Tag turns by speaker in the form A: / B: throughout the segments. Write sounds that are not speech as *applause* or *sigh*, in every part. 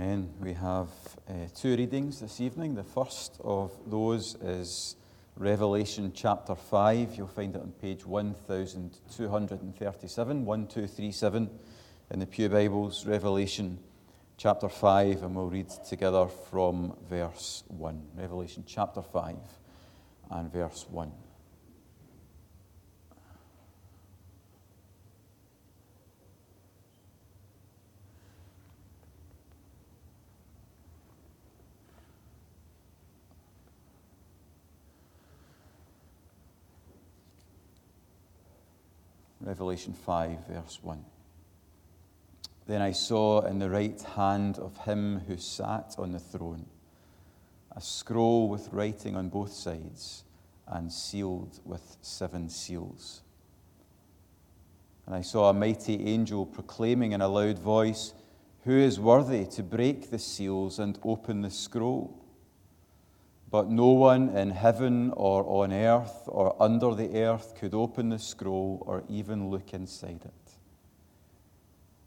A: Amen. We have uh, two readings this evening. The first of those is Revelation chapter 5. You'll find it on page 1237, 1237 in the Pew Bibles. Revelation chapter 5, and we'll read together from verse 1. Revelation chapter 5 and verse 1. Revelation 5, verse 1. Then I saw in the right hand of him who sat on the throne a scroll with writing on both sides and sealed with seven seals. And I saw a mighty angel proclaiming in a loud voice, Who is worthy to break the seals and open the scroll? But no one in heaven or on earth or under the earth could open the scroll or even look inside it.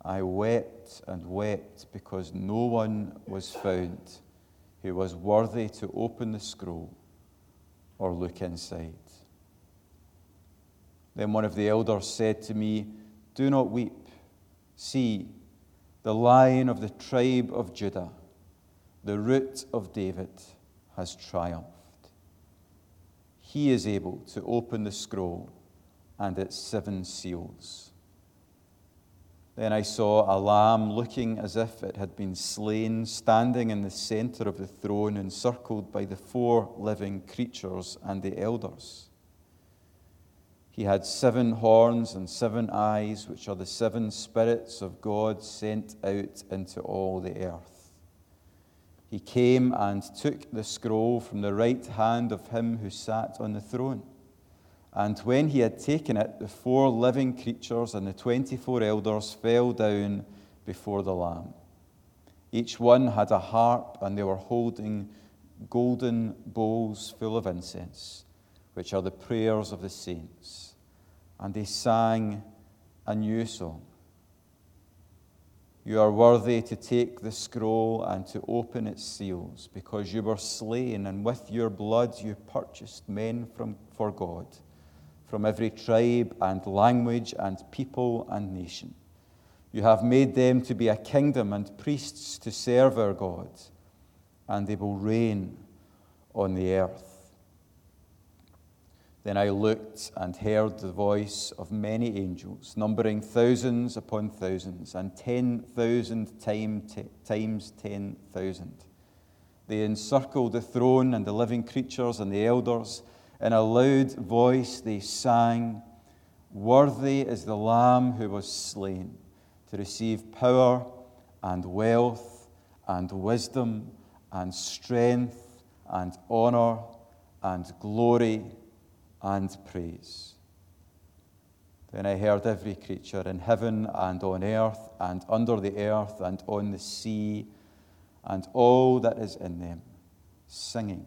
A: I wept and wept because no one was found who was worthy to open the scroll or look inside. Then one of the elders said to me, Do not weep. See, the lion of the tribe of Judah, the root of David has triumphed. He is able to open the scroll and its seven seals. Then I saw a lamb looking as if it had been slain, standing in the center of the throne, encircled by the four living creatures and the elders. He had seven horns and seven eyes, which are the seven spirits of God sent out into all the earth he came and took the scroll from the right hand of him who sat on the throne. And when he had taken it, the four living creatures and the 24 elders fell down before the Lamb. Each one had a harp, and they were holding golden bowls full of incense, which are the prayers of the saints. And they sang a new song. You are worthy to take the scroll and to open its seals, because you were slain, and with your blood you purchased men from, for God from every tribe and language and people and nation. You have made them to be a kingdom and priests to serve our God, and they will reign on the earth. Then I looked and heard the voice of many angels, numbering thousands upon thousands, and 10,000 times 10,000. They encircled the throne and the living creatures and the elders. In a loud voice they sang, Worthy is the Lamb who was slain to receive power and wealth and wisdom and strength and honor and glory and praise. Then I heard every creature in heaven and on earth and under the earth and on the sea and all that is in them singing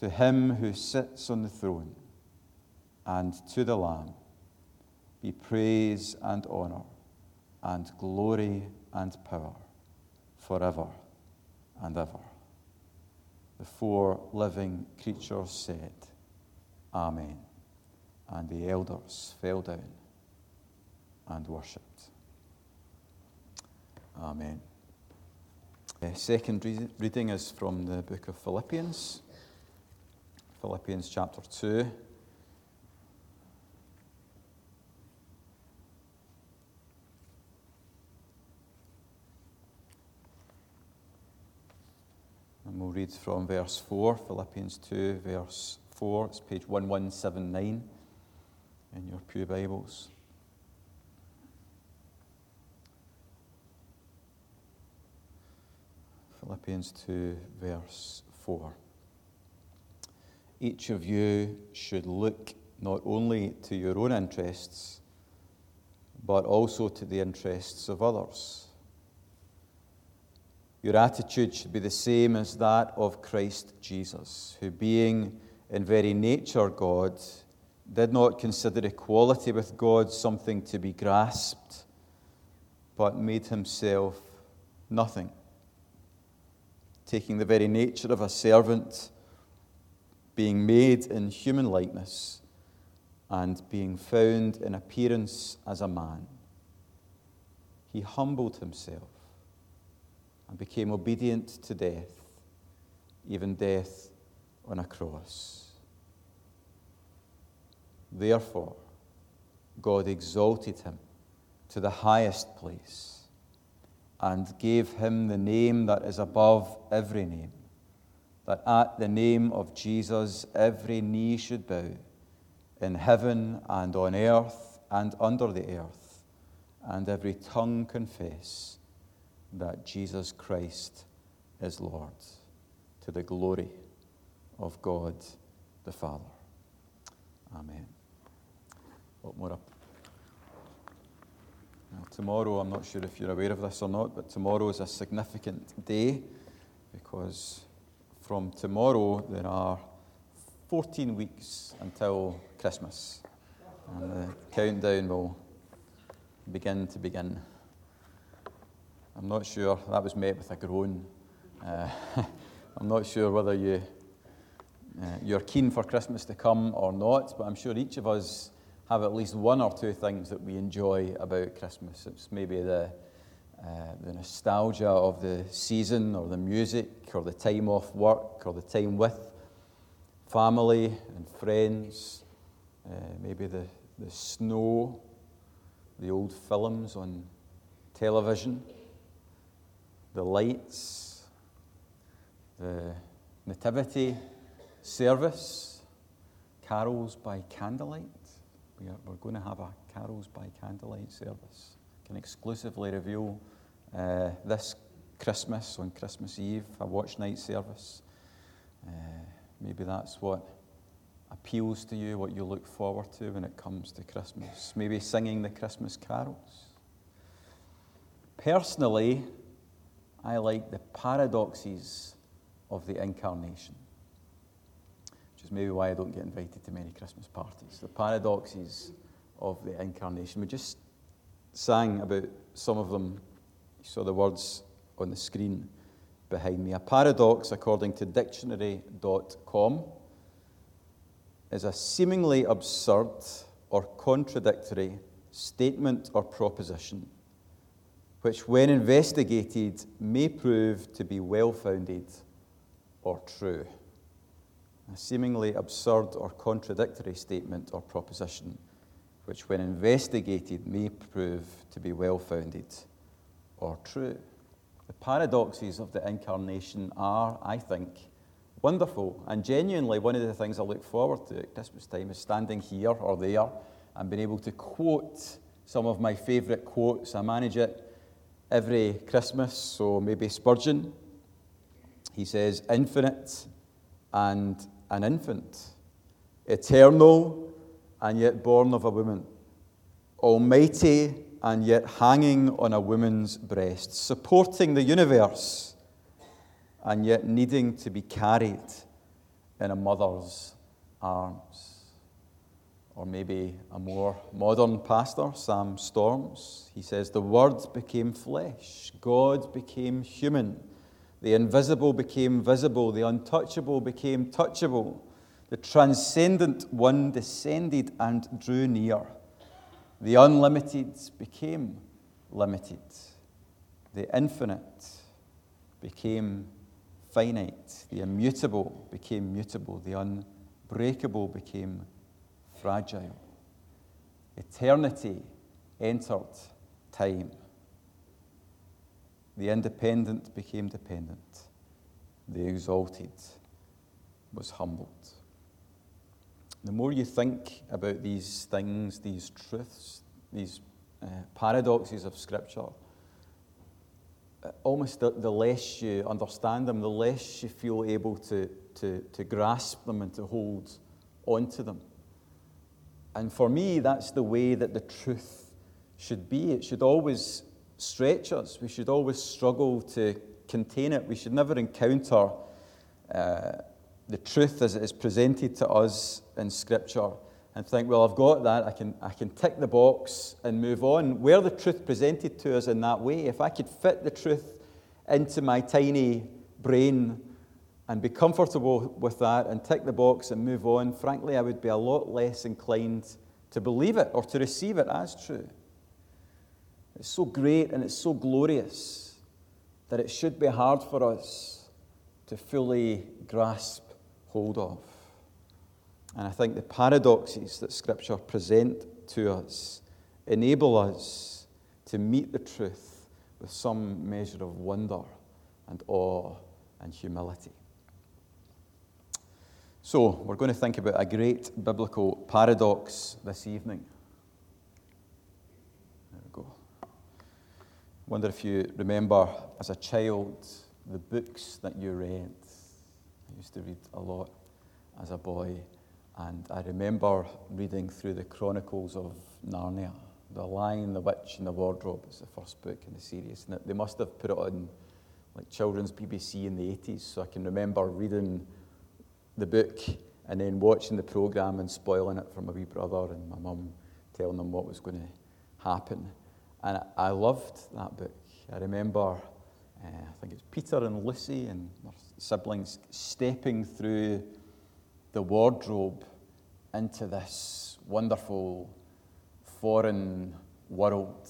A: to him who sits on the throne and to the Lamb be praise and honor and glory and power forever and ever. The four living creatures said, Amen. And the elders fell down and worshipped. Amen. The second reading is from the book of Philippians, Philippians chapter 2. We'll read from verse 4, Philippians 2, verse 4. It's page 1179 in your Pew Bibles. Philippians 2, verse 4. Each of you should look not only to your own interests, but also to the interests of others. Your attitude should be the same as that of Christ Jesus, who, being in very nature God, did not consider equality with God something to be grasped, but made himself nothing, taking the very nature of a servant, being made in human likeness, and being found in appearance as a man. He humbled himself and became obedient to death, even death on a cross. Therefore, God exalted him to the highest place and gave him the name that is above every name, that at the name of Jesus every knee should bow, in heaven and on earth and under the earth, and every tongue confess that Jesus Christ is Lord, to the glory of God the Father. Amen. What more up? Now, tomorrow, I'm not sure if you're aware of this or not, but tomorrow is a significant day because from tomorrow there are 14 weeks until Christmas. And the countdown will begin to begin. I'm not sure, that was met with a groan. Uh, *laughs* I'm not sure whether you, uh, you're keen for Christmas to come or not, but I'm sure each of us have at least one or two things that we enjoy about Christmas. It's maybe the, uh, the nostalgia of the season, or the music, or the time off work, or the time with family and friends, uh, maybe the, the snow, the old films on television, the lights, the nativity service, carols by candlelight. We are, we're going to have a carols by candlelight service. Can exclusively reveal uh, this Christmas on Christmas Eve, a watch night service. Uh, maybe that's what appeals to you, what you look forward to when it comes to Christmas. Maybe singing the Christmas carols. Personally, I like the paradoxes of the incarnation which is maybe why I don't get invited to many Christmas parties. The paradoxes of the incarnation. We just sang about some of them. You saw the words on the screen behind me. A paradox, according to dictionary.com, is a seemingly absurd or contradictory statement or proposition which, when investigated, may prove to be well founded or true a seemingly absurd or contradictory statement or proposition, which, when investigated, may prove to be well founded or true. The paradoxes of the incarnation are, I think, wonderful. And genuinely, one of the things I look forward to at Christmas time is standing here or there and being able to quote some of my favourite quotes. I manage it every Christmas, so maybe Spurgeon. He says, infinite and an infant, eternal and yet born of a woman, almighty and yet hanging on a woman's breast, supporting the universe and yet needing to be carried in a mother's arms. Or maybe a more modern pastor, Sam Storms, he says, The Word became flesh, God became human the invisible became visible, the untouchable became touchable. The transcendent one descended and drew near. The unlimited became limited. The infinite became finite. The immutable became mutable. The unbreakable became fragile. Eternity entered time. The independent became dependent. The exalted was humbled. The more you think about these things, these truths, these uh, paradoxes of Scripture, almost the, the, less you understand them, the less you feel able to, to, to grasp them and to hold onto them. And for me, that's the way that the truth should be. It should always stretch us. We should always struggle to contain it. We should never encounter uh, the truth as it is presented to us in Scripture and think, well, I've got that. I can, I can tick the box and move on. Where the truth presented to us in that way, if I could fit the truth into my tiny brain and be comfortable with that and tick the box and move on, frankly, I would be a lot less inclined to believe it or to receive it as true. It's so great and it's so glorious that it should be hard for us to fully grasp hold of. And I think the paradoxes that Scripture present to us enable us to meet the truth with some measure of wonder and awe and humility. So, we're going to think about a great biblical paradox this evening. There we go. Wonder if you remember as a child the books that you read. I used to read a lot as a boy, and I remember reading through the Chronicles of Narnia. The Lion, the Witch, and the Wardrobe is the first book in the series. And they must have put it on like children's BBC in the 80s, so I can remember reading the book and then watching the programme and spoiling it for my wee brother and my mum, telling them what was going to happen. And I loved that book. I remember, uh, I think it's Peter and Lucy and their siblings stepping through the wardrobe into this wonderful foreign world.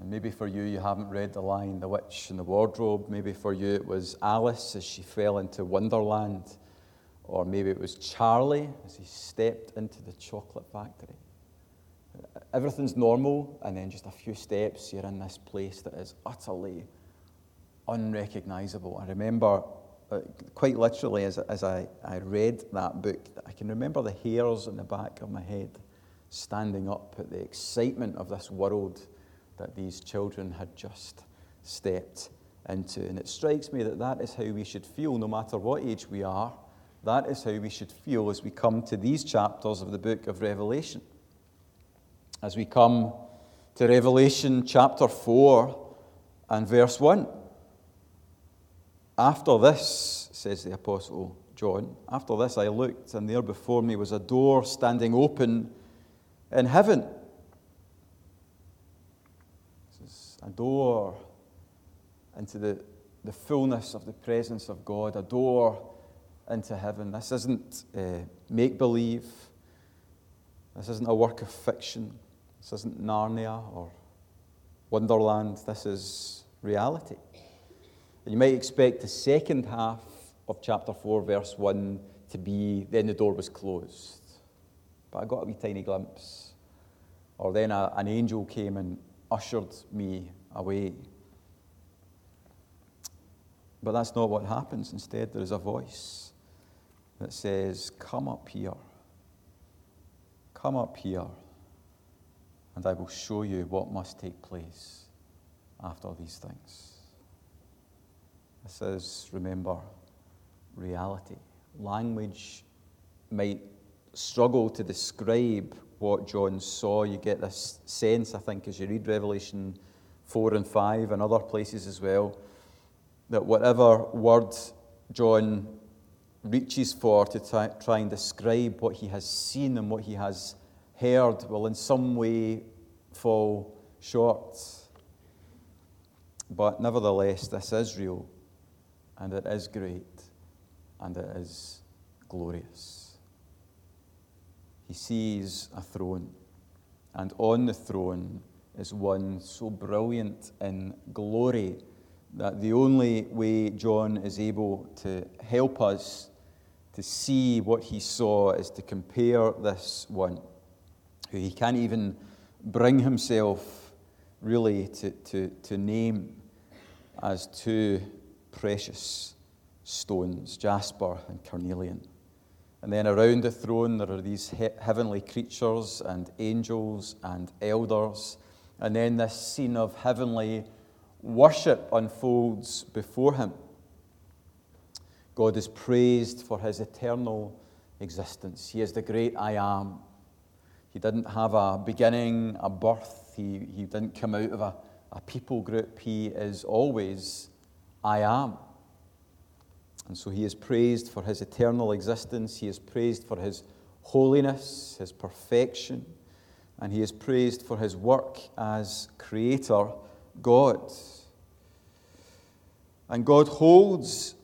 A: And maybe for you, you haven't read The Lion, the Witch, and the Wardrobe. Maybe for you, it was Alice as she fell into Wonderland. Or maybe it was Charlie as he stepped into the chocolate factory. Everything's normal, and then just a few steps, you're in this place that is utterly unrecognizable. I remember uh, quite literally as, as I, I read that book, I can remember the hairs on the back of my head standing up at the excitement of this world that these children had just stepped into. And it strikes me that that is how we should feel no matter what age we are that is how we should feel as we come to these chapters of the book of Revelation. As we come to Revelation chapter 4 and verse 1. After this, says the Apostle John, after this I looked, and there before me was a door standing open in heaven. This is a door into the, the fullness of the presence of God, a door into heaven. This isn't uh, make believe. This isn't a work of fiction. This isn't Narnia or Wonderland. This is reality. And you might expect the second half of chapter 4, verse 1 to be then the door was closed. But I got a wee tiny glimpse. Or then a, an angel came and ushered me away. But that's not what happens. Instead, there is a voice that says, Come up here. Come up here, and I will show you what must take place after these things. This is, remember, reality. Language might struggle to describe what John saw. You get this sense, I think, as you read Revelation 4 and 5 and other places as well, that whatever word John reaches for to try, try and describe what he has seen and what he has heard will in some way fall short. But nevertheless, this is real, and it is great, and it is glorious. He sees a throne, and on the throne is one so brilliant in glory that the only way John is able to help us to see what he saw is to compare this one, who he can't even bring himself really to, to, to name as two precious stones, jasper and carnelian. And then around the throne, there are these he- heavenly creatures and angels and elders. And then this scene of heavenly worship unfolds before him. God is praised for his eternal existence. He is the great I am. He didn't have a beginning, a birth. He, he didn't come out of a, a people group. He is always I am. And so he is praised for his eternal existence. He is praised for his holiness, his perfection, and he is praised for his work as creator God. And God holds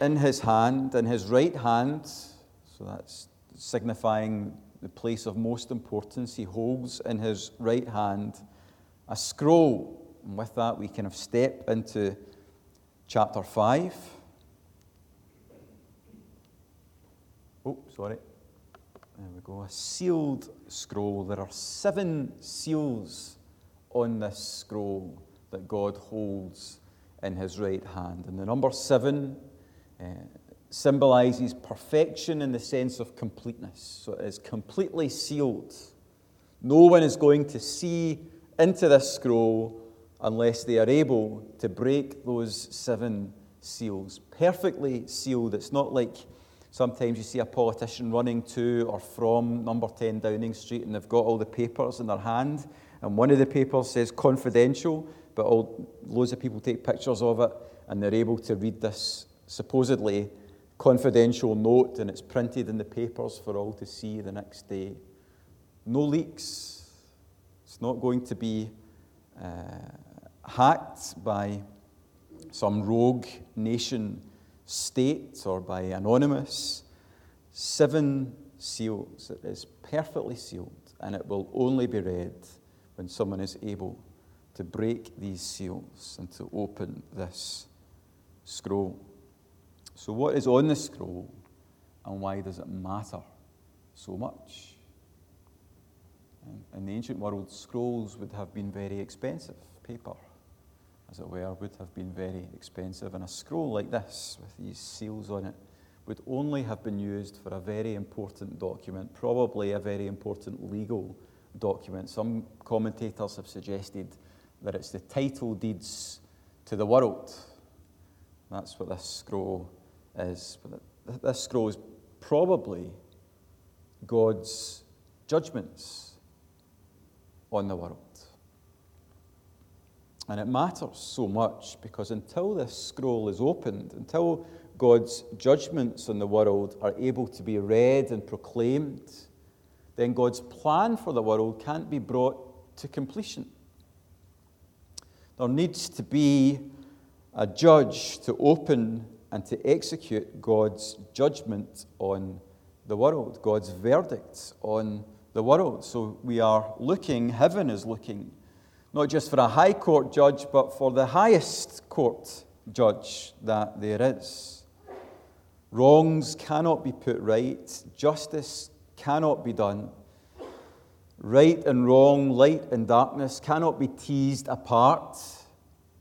A: in his hand, in his right hand, so that's signifying the place of most importance, he holds in his right hand a scroll. And with that, we kind of step into chapter 5. Oh, sorry. There we go. A sealed scroll. There are seven seals on this scroll that God holds in his right hand. And the number seven uh, symbolizes perfection in the sense of completeness. So it is completely sealed. No one is going to see into this scroll unless they are able to break those seven seals. Perfectly sealed. It's not like sometimes you see a politician running to or from number 10 Downing Street and they've got all the papers in their hand, and one of the papers says confidential, but all, loads of people take pictures of it and they're able to read this supposedly confidential note and it's printed in the papers for all to see the next day. No leaks. It's not going to be uh, hacked by some rogue nation state or by anonymous. Seven seals. It is perfectly sealed and it will only be read when someone is able to break these seals and to open this scroll. So, what is on the scroll and why does it matter so much? In the ancient world, scrolls would have been very expensive. Paper, as it were, would have been very expensive. And a scroll like this, with these seals on it, would only have been used for a very important document, probably a very important legal document. Some commentators have suggested that it's the title deeds to the world. That's what this scroll is. This scroll is probably God's judgments on the world. And it matters so much because until this scroll is opened, until God's judgments on the world are able to be read and proclaimed, then God's plan for the world can't be brought to completion. There needs to be a judge to open and to execute God's judgment on the world, God's verdict on the world. So we are looking, heaven is looking, not just for a high court judge, but for the highest court judge that there is. Wrongs cannot be put right, justice cannot be done. Right and wrong, light and darkness cannot be teased apart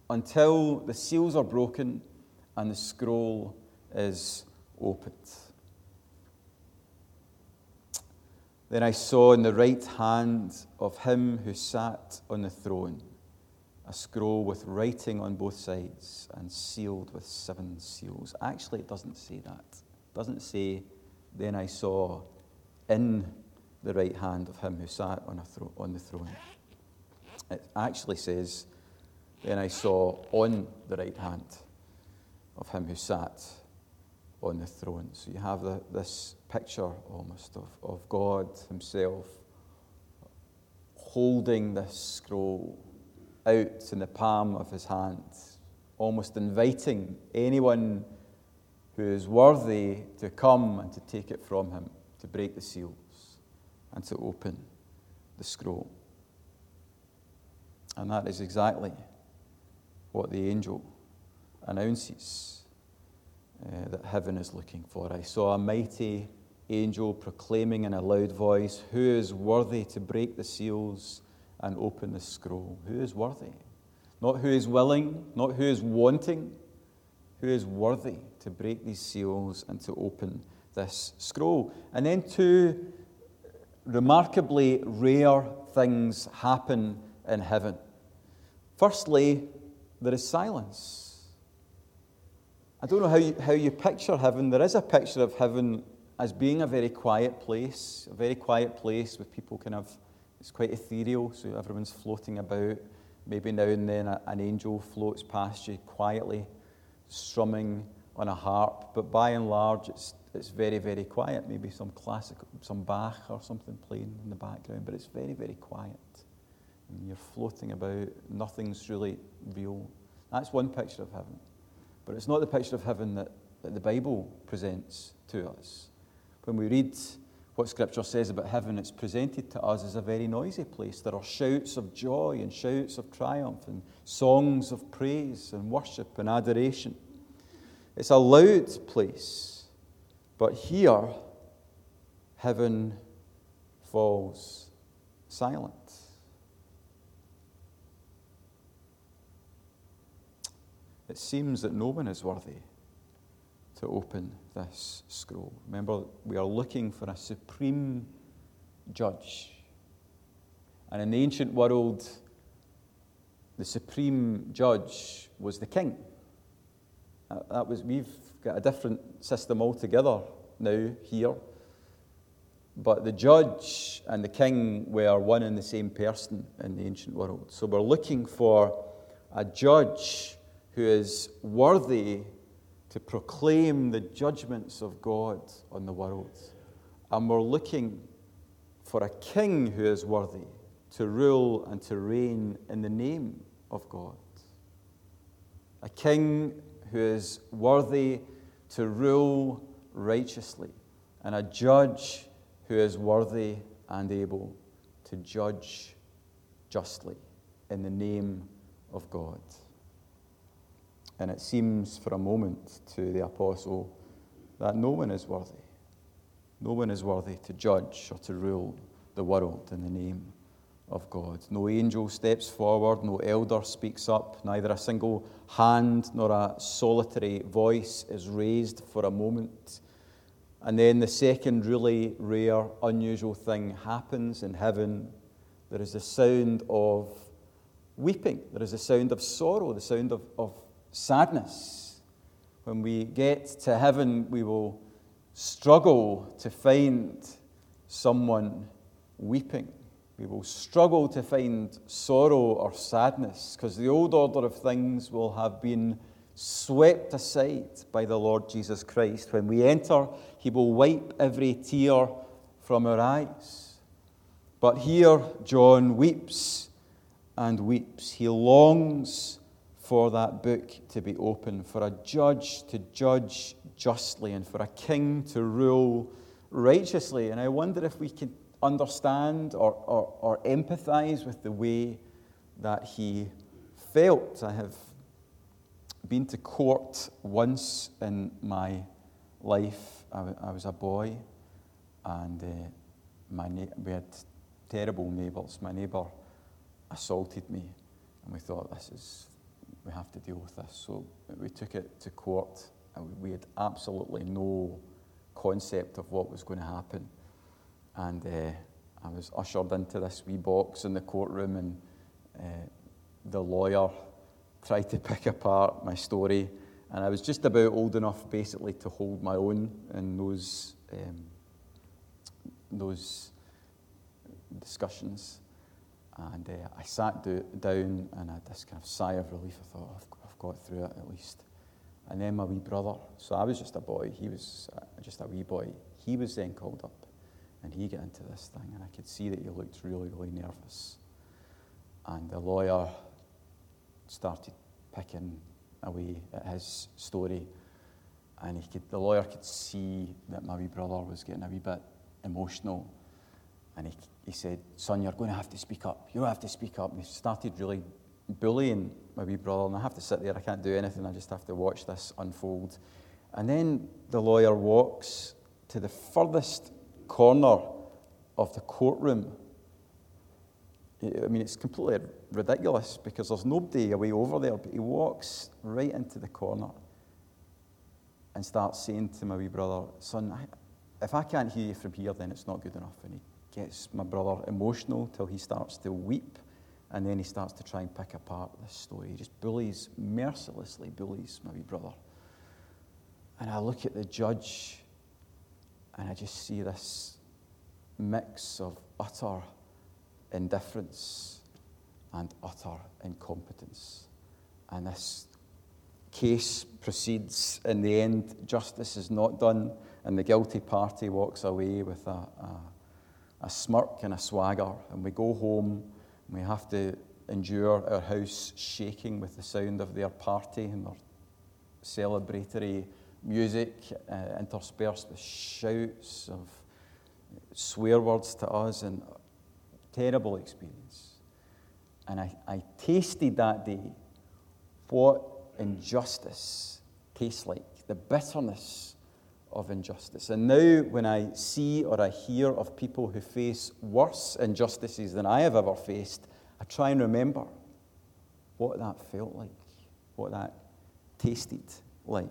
A: until the seals are broken and the scroll is opened. Then I saw in the right hand of him who sat on the throne a scroll with writing on both sides and sealed with seven seals. Actually, it doesn't say that. It doesn't say, Then I saw in the right hand of him who sat on, thro- on the throne. It actually says, Then I saw on the right hand of him who sat on the throne. So you have the, this picture almost of, of God Himself holding this scroll out in the palm of His hand, almost inviting anyone who is worthy to come and to take it from Him, to break the seals and to open the scroll. And that is exactly what the angel announces uh, that heaven is looking for. I saw a mighty angel proclaiming in a loud voice, Who is worthy to break the seals and open the scroll? Who is worthy? Not who is willing, not who is wanting, who is worthy to break these seals and to open this scroll. And then two remarkably rare things happen in heaven. Firstly, there is silence. I don't know how you, how you picture heaven. There is a picture of heaven as being a very quiet place, a very quiet place with people kind of, it's quite ethereal, so everyone's floating about. Maybe now and then a, an angel floats past you quietly, strumming on a harp. But by and large, it's, it's very, very quiet. Maybe some classic, some Bach or something playing in the background, but it's very, very quiet. And you're floating about, nothing's really real. That's one picture of heaven. But it's not the picture of heaven that, that the Bible presents to us. When we read what Scripture says about heaven, it's presented to us as a very noisy place. There are shouts of joy and shouts of triumph and songs of praise and worship and adoration. It's a loud place. But here, heaven falls silent. It seems that no one is worthy to open this scroll. Remember, we are looking for a supreme judge. And in the ancient world, the supreme judge was the king. That was, we've got a different system altogether now here. But the judge and the king were one and the same person in the ancient world. So we're looking for a judge who is worthy to proclaim the judgments of God on the world. And we're looking for a king who is worthy to rule and to reign in the name of God. A king who is worthy to rule righteously, and a judge who is worthy and able to judge justly in the name of God. And it seems for a moment to the apostle that no one is worthy. No one is worthy to judge or to rule the world in the name of God. No angel steps forward, no elder speaks up, neither a single hand nor a solitary voice is raised for a moment. And then the second really rare, unusual thing happens in heaven. There is the sound of weeping, there is the sound of sorrow, the sound of, of sadness. When we get to heaven, we will struggle to find someone weeping. We will struggle to find sorrow or sadness because the old order of things will have been swept aside by the Lord Jesus Christ. When we enter, He will wipe every tear from our eyes. But here, John weeps and weeps. He longs for that book to be open, for a judge to judge justly, and for a king to rule righteously. And I wonder if we can understand or, or, or empathize with the way that he felt. I have been to court once in my life. I, was a boy, and uh, my na- we had terrible neighbours. My neighbour assaulted me, and we thought, this is we have to deal with this. So we took it to court, and we had absolutely no concept of what was going to happen. And uh, I was ushered into this wee box in the courtroom, and uh, the lawyer tried to pick apart my story. And I was just about old enough, basically, to hold my own in those, um, those discussions. And uh, I sat do- down and I had this kind of sigh of relief. I thought, I've, I've got through it at least. And then my wee brother, so I was just a boy, he was uh, just a wee boy. He was then called up and he got into this thing, and I could see that he looked really, really nervous. And the lawyer started picking away at his story, and he could, the lawyer could see that my wee brother was getting a wee bit emotional. And he, he said, Son, you're going to have to speak up. You have to speak up. And he started really bullying my wee brother, and I have to sit there. I can't do anything. I just have to watch this unfold. And then the lawyer walks to the furthest corner of the courtroom. I mean, it's completely ridiculous because there's nobody away over there, but he walks right into the corner and starts saying to my wee brother, Son, if I can't hear you from here, then it's not good enough. And he gets my brother emotional till he starts to weep, and then he starts to try and pick apart this story. He just bullies, mercilessly bullies my wee brother. And I look at the judge and I just see this mix of utter indifference and utter incompetence. And this case proceeds. In the end, justice is not done, and the guilty party walks away with a, a, a smirk and a swagger. And we go home, and we have to endure our house shaking with the sound of their party and their celebratory music uh, interspersed with shouts of swear words to us and terrible experience. And I, I tasted that day what injustice tastes like, the bitterness of injustice. And now, when I see or I hear of people who face worse injustices than I have ever faced, I try and remember what that felt like, what that tasted like.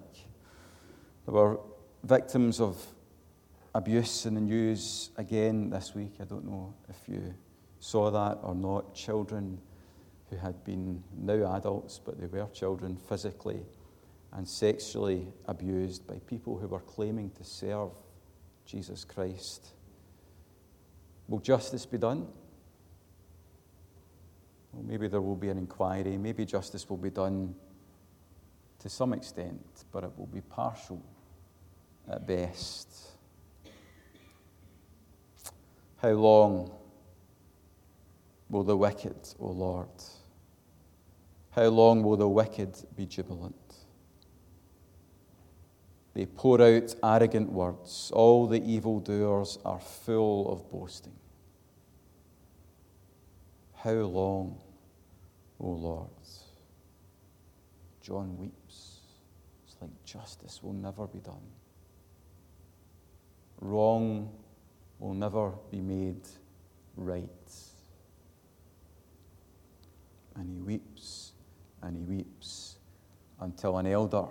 A: There were victims of abuse in the news again this week. I don't know if you saw that or not. Children who had been now adults, but they were children physically and sexually abused by people who were claiming to serve Jesus Christ. Will justice be done? Well, maybe there will be an inquiry. Maybe justice will be done to some extent, but it will be partial at best. How long will the wicked, O Lord? How long will the wicked be jubilant? They pour out arrogant words. All the evildoers are full of boasting. How long, O Lord? John weeps. It's like justice will never be done. Wrong will never be made right. And he weeps and he weeps until an elder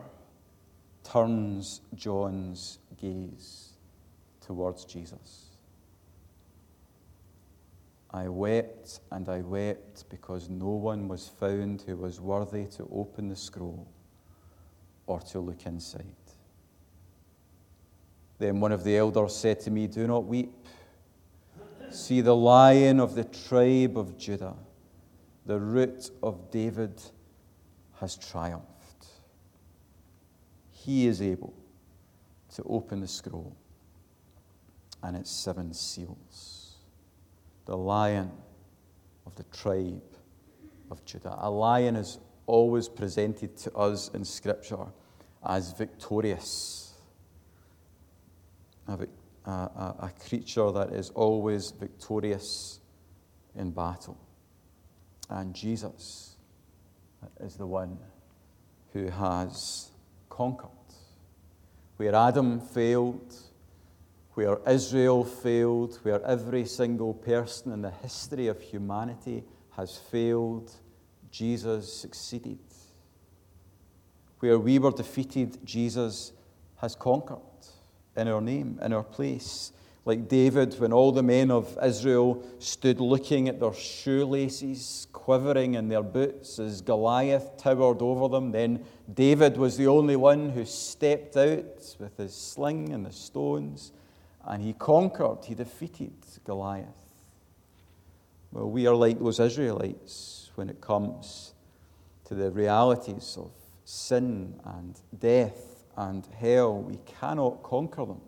A: turns John's gaze towards Jesus. I wept and I wept because no one was found who was worthy to open the scroll or to look inside. Then one of the elders said to me, Do not weep. See, the lion of the tribe of Judah, the root of David, has triumphed. He is able to open the scroll and its seven seals. The lion of the tribe of Judah. A lion is always presented to us in Scripture as victorious, a, a, a, creature that is always victorious in battle. And Jesus is the one who has conquered. Where Adam failed, where Israel failed, where every single person in the history of humanity has failed, Jesus succeeded. Where we were defeated, Jesus has conquered in our name, in our place like David, when all the men of Israel stood looking at their shoelaces, quivering in their boots as Goliath towered over them, then David was the only one who stepped out with his sling and the stones, and he conquered, he defeated Goliath. Well, we are like those Israelites when it comes to the realities of sin and death and hell. We cannot conquer them.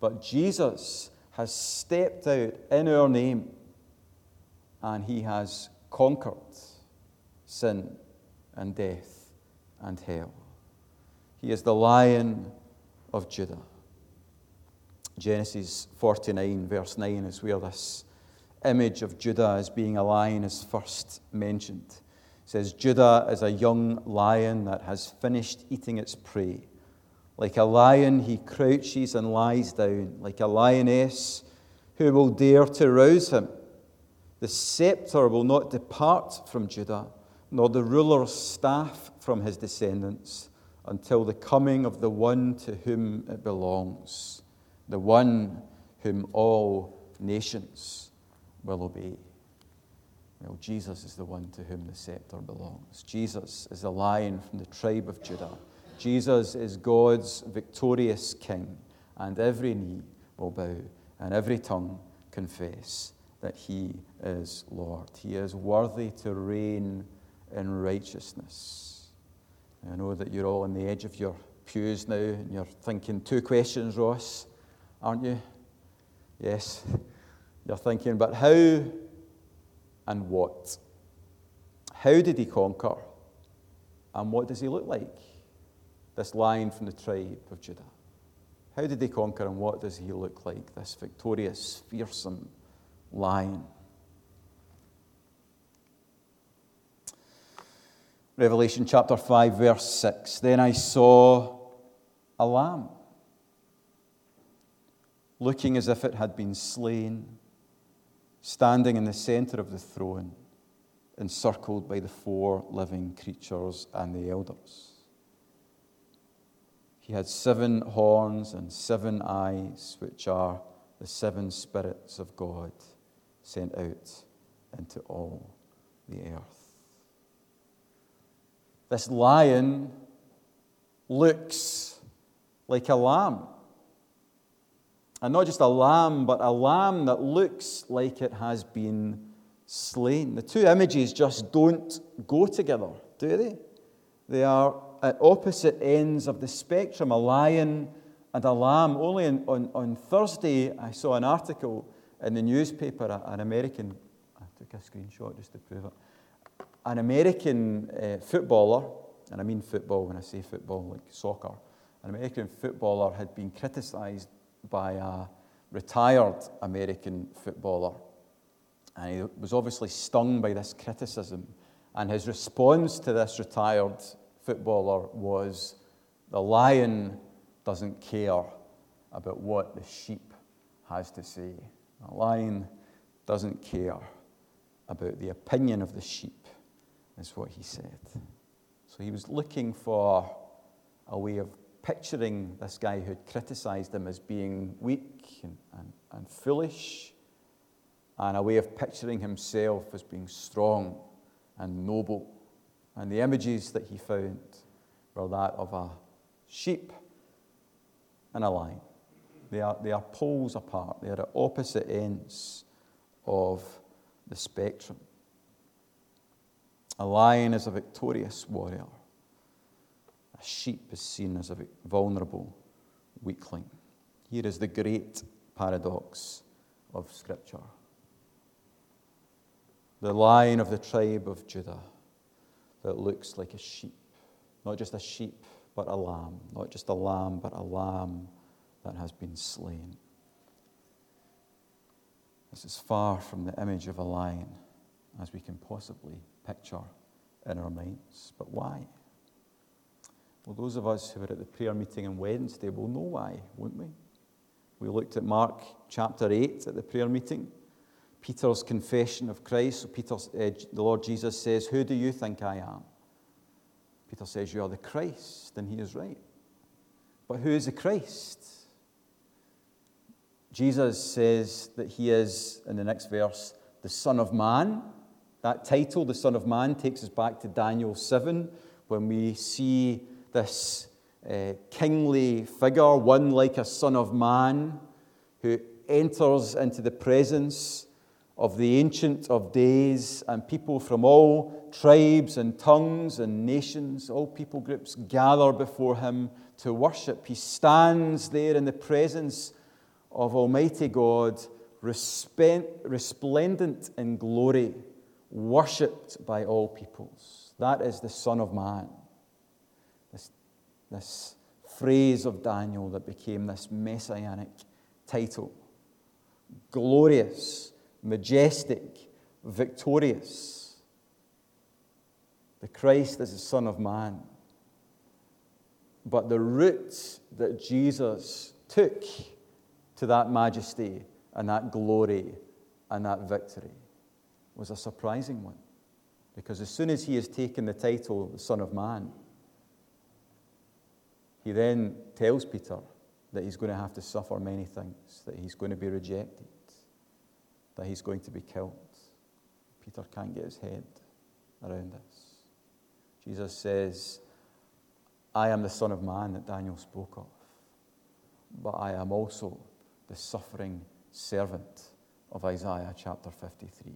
A: But Jesus has stepped out in our name and he has conquered sin and death and hell. He is the lion of Judah. Genesis 49, verse 9, is where this image of Judah as being a lion is first mentioned. It says, Judah is a young lion that has finished eating its prey. Like a lion, he crouches and lies down. Like a lioness, who will dare to rouse him? The scepter will not depart from Judah, nor the ruler's staff from his descendants, until the coming of the one to whom it belongs, the one whom all nations will obey. Well, Jesus is the one to whom the scepter belongs. Jesus is the lion from the tribe of Judah. Jesus is God's victorious King, and every knee will bow and every tongue confess that he is Lord. He is worthy to reign in righteousness. I know that you're all on the edge of your pews now and you're thinking two questions, Ross, aren't you? Yes. You're thinking, but how and what? How did he conquer? And what does he look like? This lion from the tribe of Judah. How did he conquer and what does he look like, this victorious, fearsome lion? Revelation chapter 5, verse 6. Then I saw a lamb, looking as if it had been slain, standing in the center of the throne, encircled by the four living creatures and the elders. He had seven horns and seven eyes, which are the seven spirits of God sent out into all the earth. This lion looks like a lamb. And not just a lamb, but a lamb that looks like it has been slain. The two images just don't go together, do they? They are at opposite ends of the spectrum a lion and a lamb. Only on, on, on Thursday, I saw an article in the newspaper, an American, I took a screenshot just to prove it an American uh, footballer, and I mean football when I say football, like soccer, an American footballer had been criticized by a retired American footballer. And he was obviously stung by this criticism. And his response to this retired footballer was the lion doesn't care about what the sheep has to say. The lion doesn't care about the opinion of the sheep is what he said. So he was looking for a way of picturing this guy who had criticized him as being weak and, and, and foolish, and a way of picturing himself as being strong and noble. And the images that he found were that of a sheep and a lion. They are, they are poles apart, they are at opposite ends of the spectrum. A lion is a victorious warrior. A sheep is seen as a vulnerable weakling. Here is the great paradox of Scripture. The lion of the tribe of Judah that looks like a sheep. Not just a sheep, but a lamb. Not just a lamb, but a lamb that has been slain. This is far from the image of a lion as we can possibly picture in our minds. But why? Well, those of us who were at the prayer meeting on Wednesday will know why, won't we? We looked at Mark chapter 8 at the prayer meeting. Peter's confession of Christ. Peter's, uh, the Lord Jesus says, Who do you think I am? Peter says, You are the Christ, and he is right. But who is the Christ? Jesus says that he is, in the next verse, the Son of Man. That title, the Son of Man, takes us back to Daniel 7 when we see this uh, kingly figure, one like a Son of Man, who enters into the presence of the Ancient of Days, and people from all tribes and tongues and nations, all people groups gather before him to worship. He stands there in the presence of Almighty God, resplendent in glory worshipped by all peoples. That is the Son of Man. This, this phrase of Daniel that became this messianic title. Glorious, majestic, victorious. The Christ is the Son of Man. But the route that Jesus took to that majesty and that glory and that victory was a surprising one. Because as soon as he has taken the title, the Son of Man, he then tells Peter that he's going to have to suffer many things, that he's going to be rejected, that he's going to be killed. Peter can't get his head around this. Jesus says, I am the Son of Man that Daniel spoke of, but I am also the suffering servant of Isaiah chapter 53.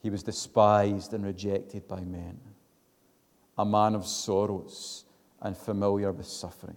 A: He was despised and rejected by men, a man of sorrows and familiar with suffering.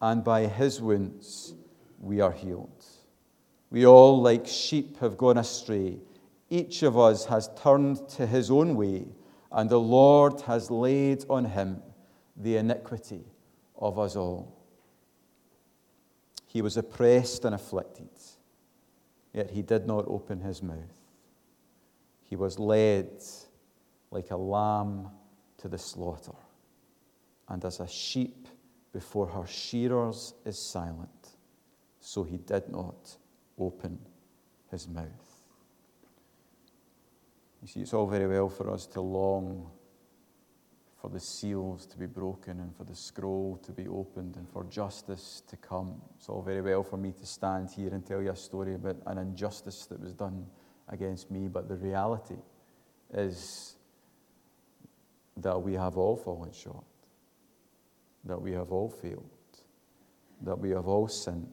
A: and by his wounds we are healed. We all, like sheep, have gone astray each of us has turned to his own way, and the Lord has laid on him the iniquity of us all. He was oppressed and afflicted, yet he did not open his mouth. He was led like a lamb to the slaughter, and as a sheep before her shearers is silent, so he did not open his mouth. You see, it's all very well for us to long for the seals to be broken and for the scroll to be opened and for justice to come. It's all very well for me to stand here and tell you a story about an injustice that was done against me, but the reality is that we have all fallen short, that we have all failed, that we have all sinned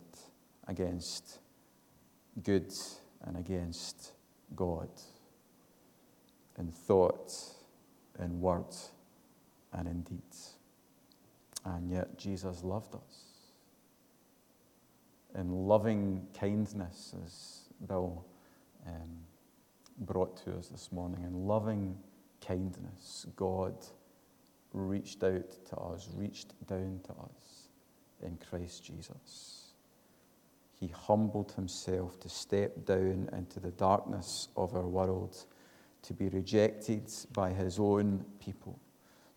A: against good and against God in thought, in word, and in deed. And yet Jesus loved us. In loving kindness, as Bill um, brought to us this morning, in loving kindness, God reached out to us, reached down to us in Christ Jesus. He humbled himself to step down into the darkness of our world to be rejected by his own people,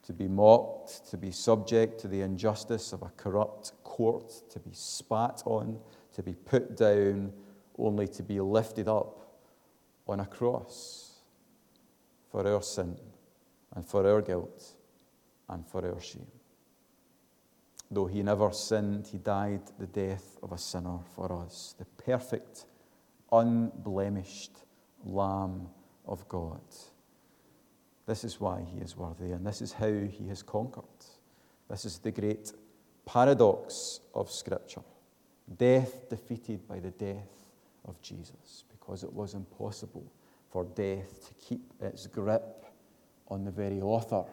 A: to be mocked, to be subject to the injustice of a corrupt court, to be spat on, to be put down, only to be lifted up on a cross for our sin and for our guilt and for our shame. Though he never sinned, he died the death of a sinner for us, the perfect, unblemished Lamb of God. This is why he is worthy, and this is how he has conquered. This is the great paradox of Scripture death defeated by the death of Jesus, because it was impossible for death to keep its grip on the very author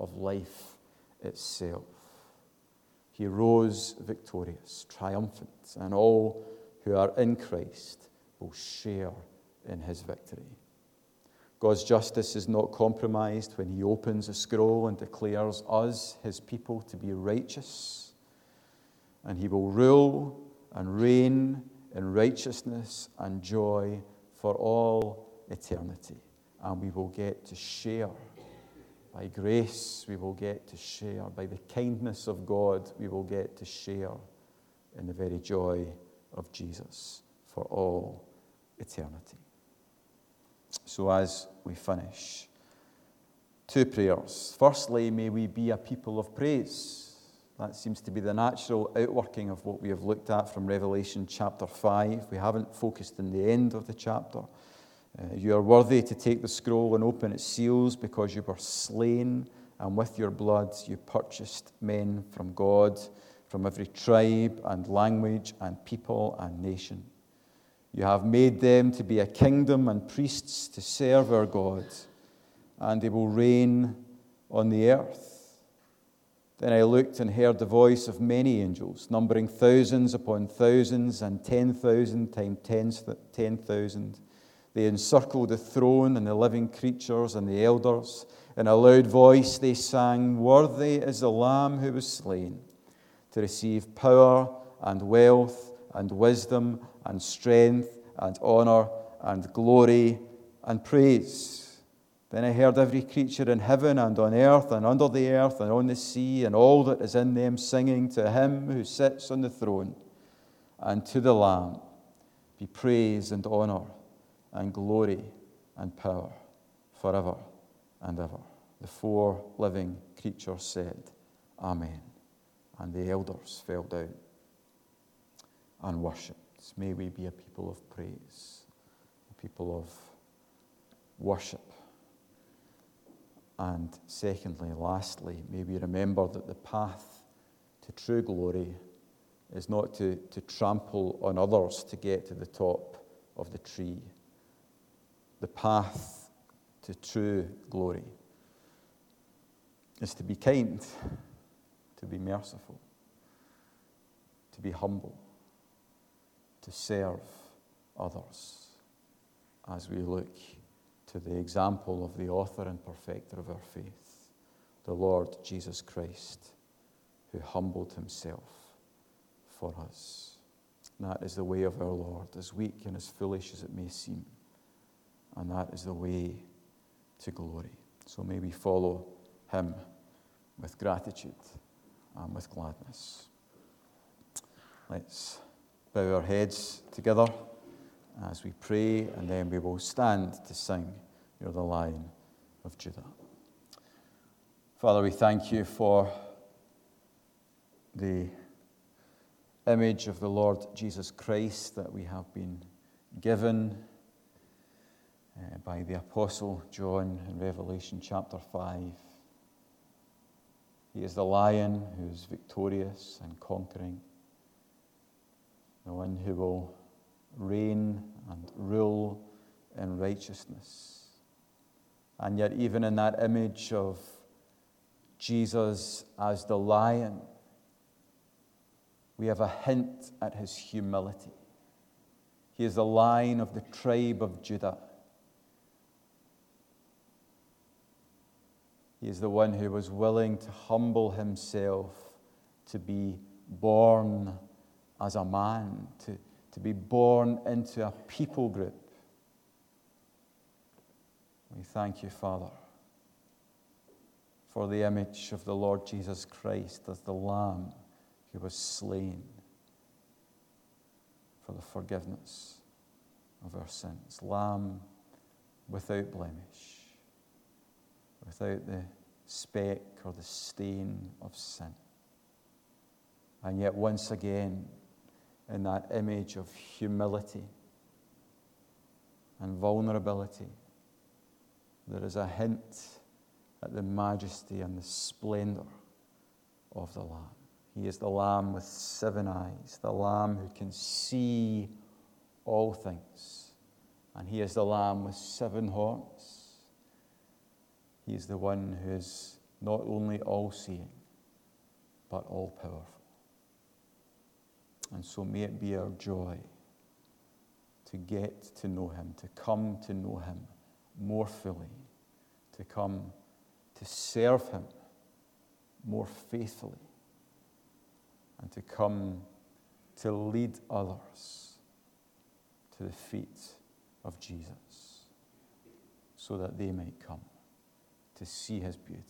A: of life itself. He rose victorious, triumphant, and all who are in Christ will share in his victory. God's justice is not compromised when He opens a scroll and declares us, His people, to be righteous. And He will rule and reign in righteousness and joy for all eternity. And we will get to share. By grace, we will get to share. By the kindness of God, we will get to share in the very joy of Jesus for all eternity. So, as we finish, two prayers. Firstly, may we be a people of praise. That seems to be the natural outworking of what we have looked at from Revelation chapter 5. We haven't focused in the end of the chapter. Uh, you are worthy to take the scroll and open its seals because you were slain, and with your blood you purchased men from God, from every tribe and language and people and nation. You have made them to be a kingdom and priests to serve our God, and they will reign on the earth. Then I looked and heard the voice of many angels, numbering thousands upon thousands and 10,000 times 10,000. They encircled the throne and the living creatures and the elders. In a loud voice they sang, Worthy is the Lamb who was slain to receive power and wealth and wisdom and strength and honor and glory and praise. Then I heard every creature in heaven and on earth and under the earth and on the sea and all that is in them singing to him who sits on the throne and to the Lamb be praise and honor and glory and power forever and ever. The four living creatures said, Amen. And the elders fell down and worshipped. May we be a people of praise, a people of worship. And secondly, lastly, may we remember that the path to true glory is not to, to trample on others to get to the top of the tree. The path to true glory is to be kind, to be merciful, to be humble, to serve others as we look to the example of the author and perfecter of our faith, the Lord Jesus Christ, who humbled himself for us. That is the way of our Lord, as weak and as foolish as it may seem. And that is the way to glory. So may we follow him with gratitude and with gladness. Let's bow our heads together as we pray, and then we will stand to sing, You're the Lion of Judah. Father, we thank you for the image of the Lord Jesus Christ that we have been given uh, by the Apostle John in Revelation chapter 5. He is the lion who is victorious and conquering, the one who will reign and rule in righteousness. And yet, even in that image of Jesus as the lion, we have a hint at his humility. He is the lion of the tribe of Judah. He is the one who was willing to humble himself, to be born as a man, to, to be born into a people group. We thank you, Father, for the image of the Lord Jesus Christ as the Lamb who was slain for the forgiveness of our sins. Lamb without blemish, without the speck or the stain of sin. And yet, once again, in that image of humility and vulnerability, there is a hint at the majesty and the splendor of the Lamb. He is the Lamb with seven eyes, the Lamb who can see all things. And He is the Lamb with seven horns. He is the one who is not only all seeing, but all powerful. And so may it be our joy to get to know Him, to come to know Him more fully, to come to serve Him more faithfully, and to come to lead others to the feet of Jesus so that they might come to see His beauty,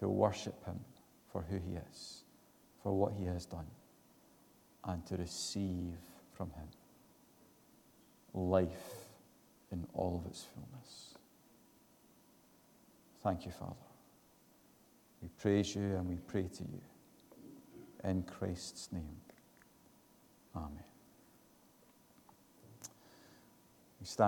A: to worship Him for who He is, for what He has done and to receive from Him life in all of its fullness. Thank you, Father. We praise you and we pray to you. In Christ's name. Amen. We stand